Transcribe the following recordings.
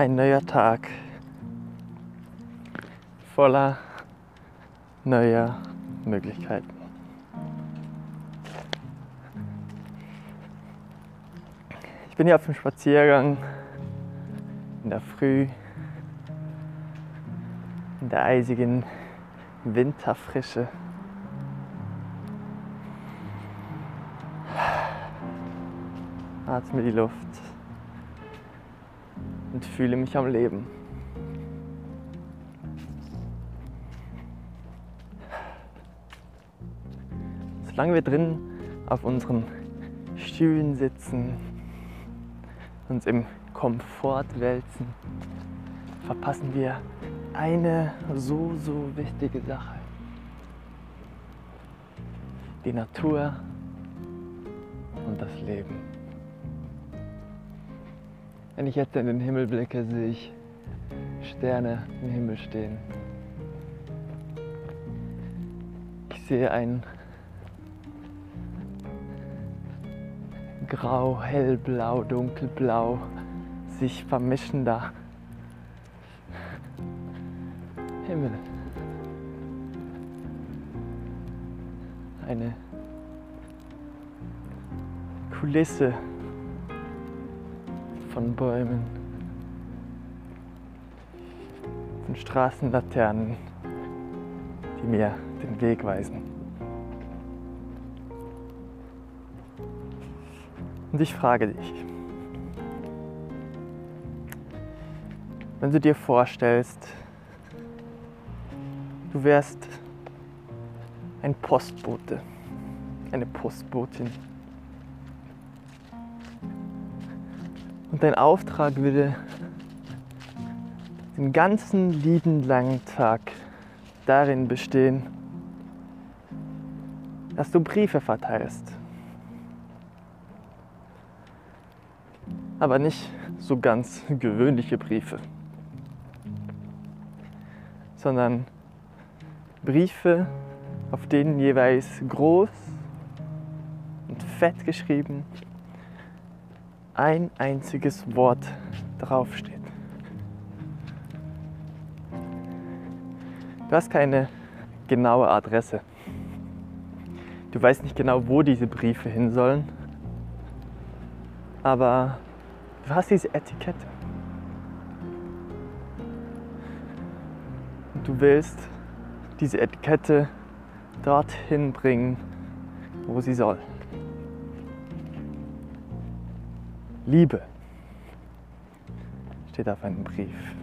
Ein neuer Tag voller neuer Möglichkeiten. Ich bin hier auf dem Spaziergang in der Früh, in der eisigen Winterfrische. Atme die Luft und fühle mich am Leben. Solange wir drin auf unseren Stühlen sitzen, uns im Komfort wälzen, verpassen wir eine so, so wichtige Sache. Die Natur und das Leben. Wenn ich jetzt in den Himmel blicke, sehe ich Sterne im Himmel stehen. Ich sehe ein grau, hellblau, dunkelblau sich vermischender Himmel. Eine Kulisse von Bäumen, von Straßenlaternen, die mir den Weg weisen. Und ich frage dich, wenn du dir vorstellst, du wärst ein Postbote, eine Postbotin. Und dein Auftrag würde den ganzen lieben langen Tag darin bestehen, dass du Briefe verteilst. Aber nicht so ganz gewöhnliche Briefe, sondern Briefe, auf denen jeweils groß und fett geschrieben ein einziges Wort draufsteht. Du hast keine genaue Adresse. Du weißt nicht genau, wo diese Briefe hin sollen. Aber du hast diese Etikette. Du willst diese Etikette dorthin bringen, wo sie soll. Liebe. Steht auf einem Brief.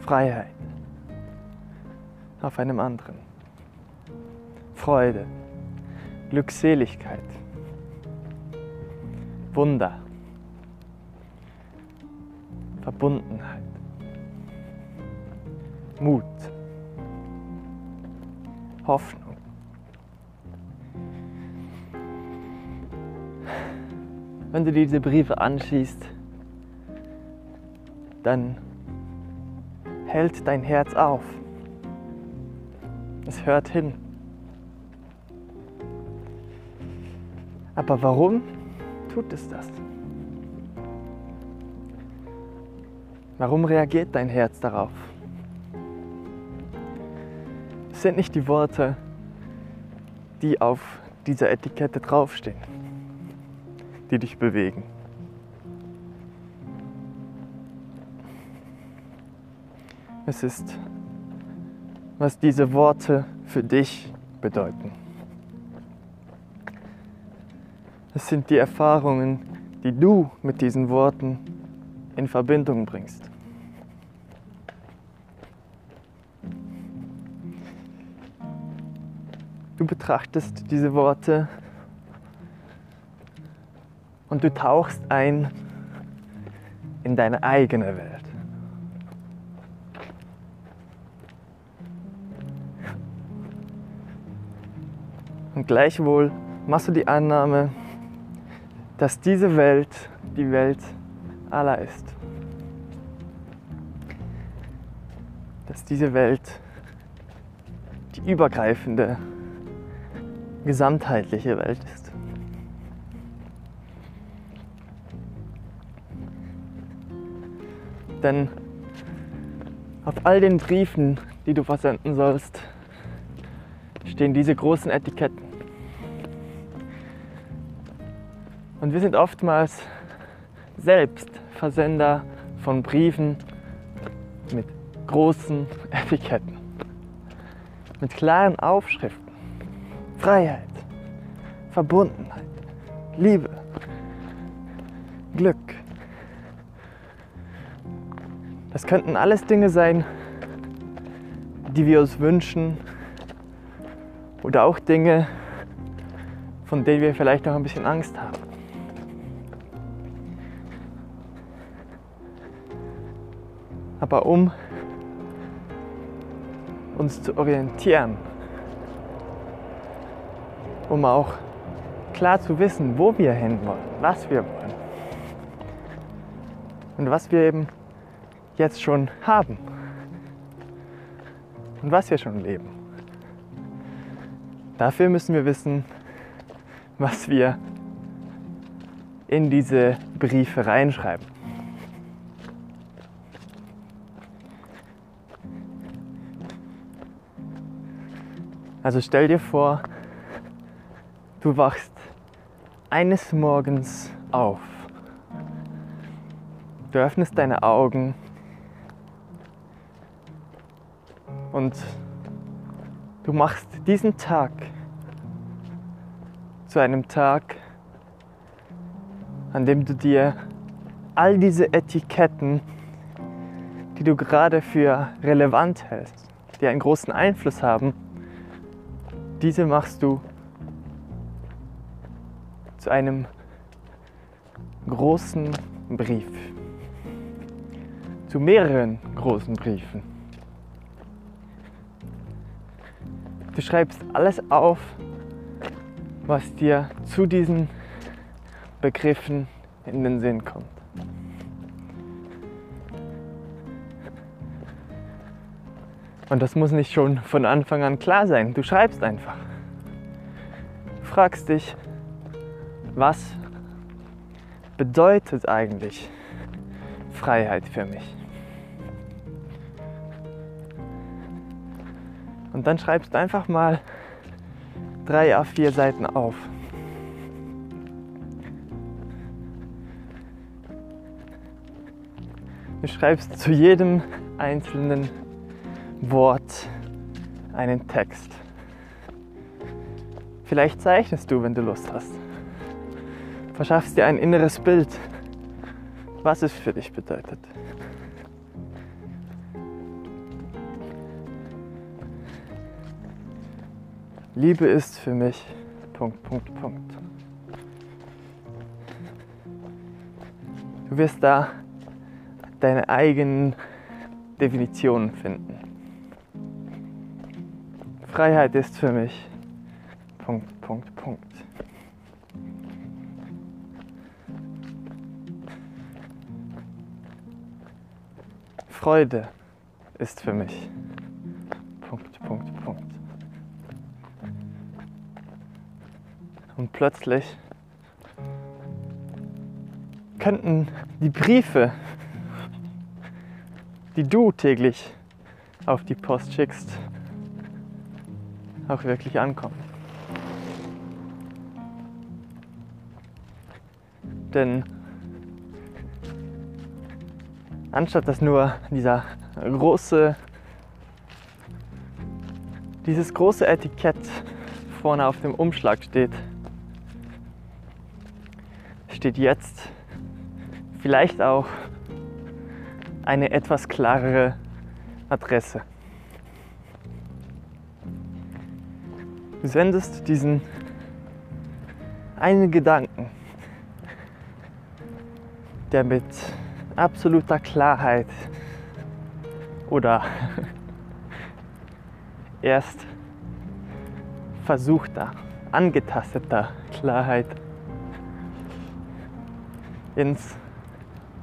Freiheit. Auf einem anderen. Freude, Glückseligkeit, Wunder, Verbundenheit, Mut, Hoffnung. Wenn du diese Briefe anschießt, dann hält dein Herz auf. Es hört hin. Aber warum tut es das? Warum reagiert dein Herz darauf? Es sind nicht die Worte, die auf dieser Etikette draufstehen, die dich bewegen. Es ist was diese Worte für dich bedeuten. Es sind die Erfahrungen, die du mit diesen Worten in Verbindung bringst. Du betrachtest diese Worte und du tauchst ein in deine eigene Welt. Und gleichwohl machst du die Annahme, dass diese Welt die Welt aller ist. Dass diese Welt die übergreifende, gesamtheitliche Welt ist. Denn auf all den Briefen, die du versenden sollst, stehen diese großen Etiketten. Und wir sind oftmals selbst Versender von Briefen mit großen Etiketten, mit klaren Aufschriften. Freiheit, Verbundenheit, Liebe, Glück. Das könnten alles Dinge sein, die wir uns wünschen oder auch Dinge, von denen wir vielleicht noch ein bisschen Angst haben. Aber um uns zu orientieren, um auch klar zu wissen, wo wir hinwollen, was wir wollen und was wir eben jetzt schon haben und was wir schon leben. Dafür müssen wir wissen, was wir in diese Briefe reinschreiben. Also stell dir vor, du wachst eines Morgens auf. Du öffnest deine Augen und du machst diesen Tag zu einem Tag, an dem du dir all diese Etiketten, die du gerade für relevant hältst, die einen großen Einfluss haben, diese machst du zu einem großen Brief, zu mehreren großen Briefen. Du schreibst alles auf, was dir zu diesen Begriffen in den Sinn kommt. Und das muss nicht schon von Anfang an klar sein. Du schreibst einfach. Fragst dich, was bedeutet eigentlich Freiheit für mich? Und dann schreibst du einfach mal drei A4 Seiten auf. Du schreibst zu jedem einzelnen Wort einen Text. Vielleicht zeichnest du, wenn du Lust hast. Verschaffst dir ein inneres Bild, was es für dich bedeutet. Liebe ist für mich Punkt, Punkt, Punkt. Du wirst da deine eigenen Definitionen finden. Freiheit ist für mich Punkt, Punkt, Punkt. Freude ist für mich Und plötzlich könnten die Briefe, die du täglich auf die Post schickst, auch wirklich ankommen. Denn anstatt dass nur dieser große, dieses große Etikett vorne auf dem Umschlag steht, steht jetzt vielleicht auch eine etwas klarere Adresse. Du sendest diesen einen Gedanken, der mit absoluter Klarheit oder erst versuchter, angetasteter Klarheit ins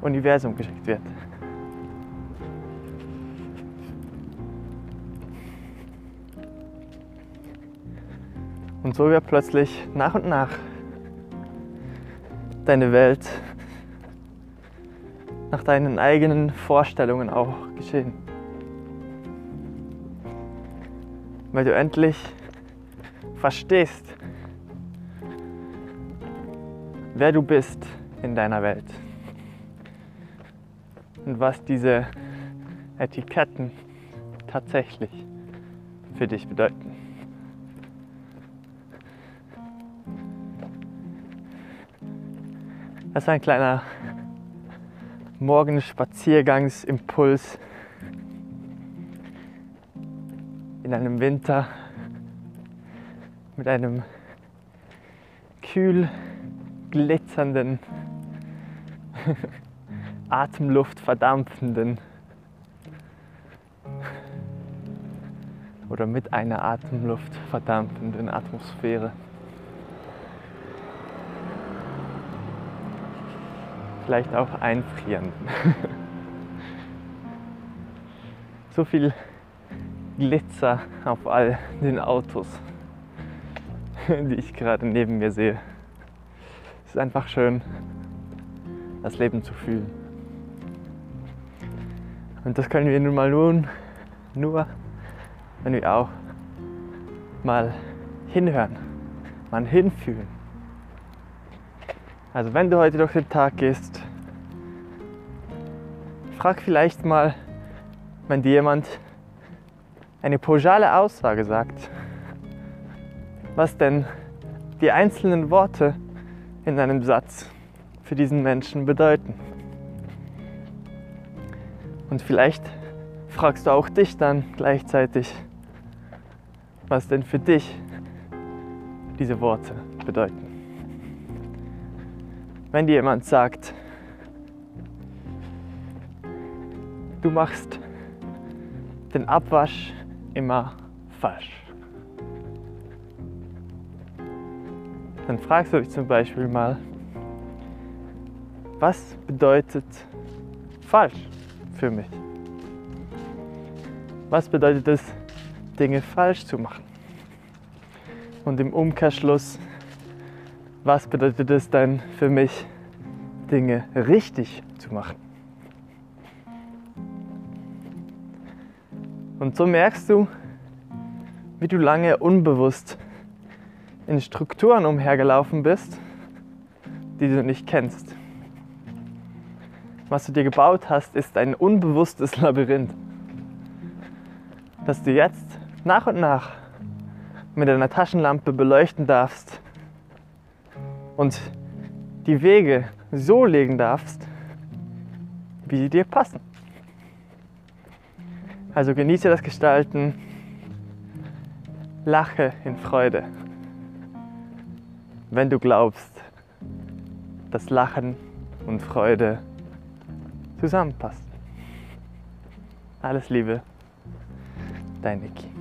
Universum geschickt wird. Und so wird plötzlich nach und nach deine Welt nach deinen eigenen Vorstellungen auch geschehen. Weil du endlich verstehst, wer du bist in deiner Welt und was diese Etiketten tatsächlich für dich bedeuten. Das ist ein kleiner Morgenspaziergangsimpuls in einem Winter mit einem kühl glitzernden, Atemluft verdampfenden oder mit einer Atemluft verdampfenden Atmosphäre. Vielleicht auch einfrieren. so viel Glitzer auf all den Autos, die ich gerade neben mir sehe. Es ist einfach schön, das Leben zu fühlen. Und das können wir nun mal nun, nur, wenn wir auch mal hinhören, mal hinfühlen. Also wenn du heute durch den Tag gehst, frag vielleicht mal, wenn dir jemand eine pauschale Aussage sagt, was denn die einzelnen Worte in einem Satz für diesen Menschen bedeuten. Und vielleicht fragst du auch dich dann gleichzeitig, was denn für dich diese Worte bedeuten. Wenn dir jemand sagt, du machst den Abwasch immer falsch. Dann fragst du dich zum Beispiel mal, was bedeutet falsch für mich? Was bedeutet es, Dinge falsch zu machen? Und im Umkehrschluss, was bedeutet es dann für mich, Dinge richtig zu machen? Und so merkst du, wie du lange unbewusst in Strukturen umhergelaufen bist, die du nicht kennst. Was du dir gebaut hast, ist ein unbewusstes Labyrinth, das du jetzt nach und nach mit deiner Taschenlampe beleuchten darfst und die Wege so legen darfst, wie sie dir passen. Also genieße das Gestalten, lache in Freude, wenn du glaubst, dass Lachen und Freude zusammenpassen. Alles Liebe, dein Niki.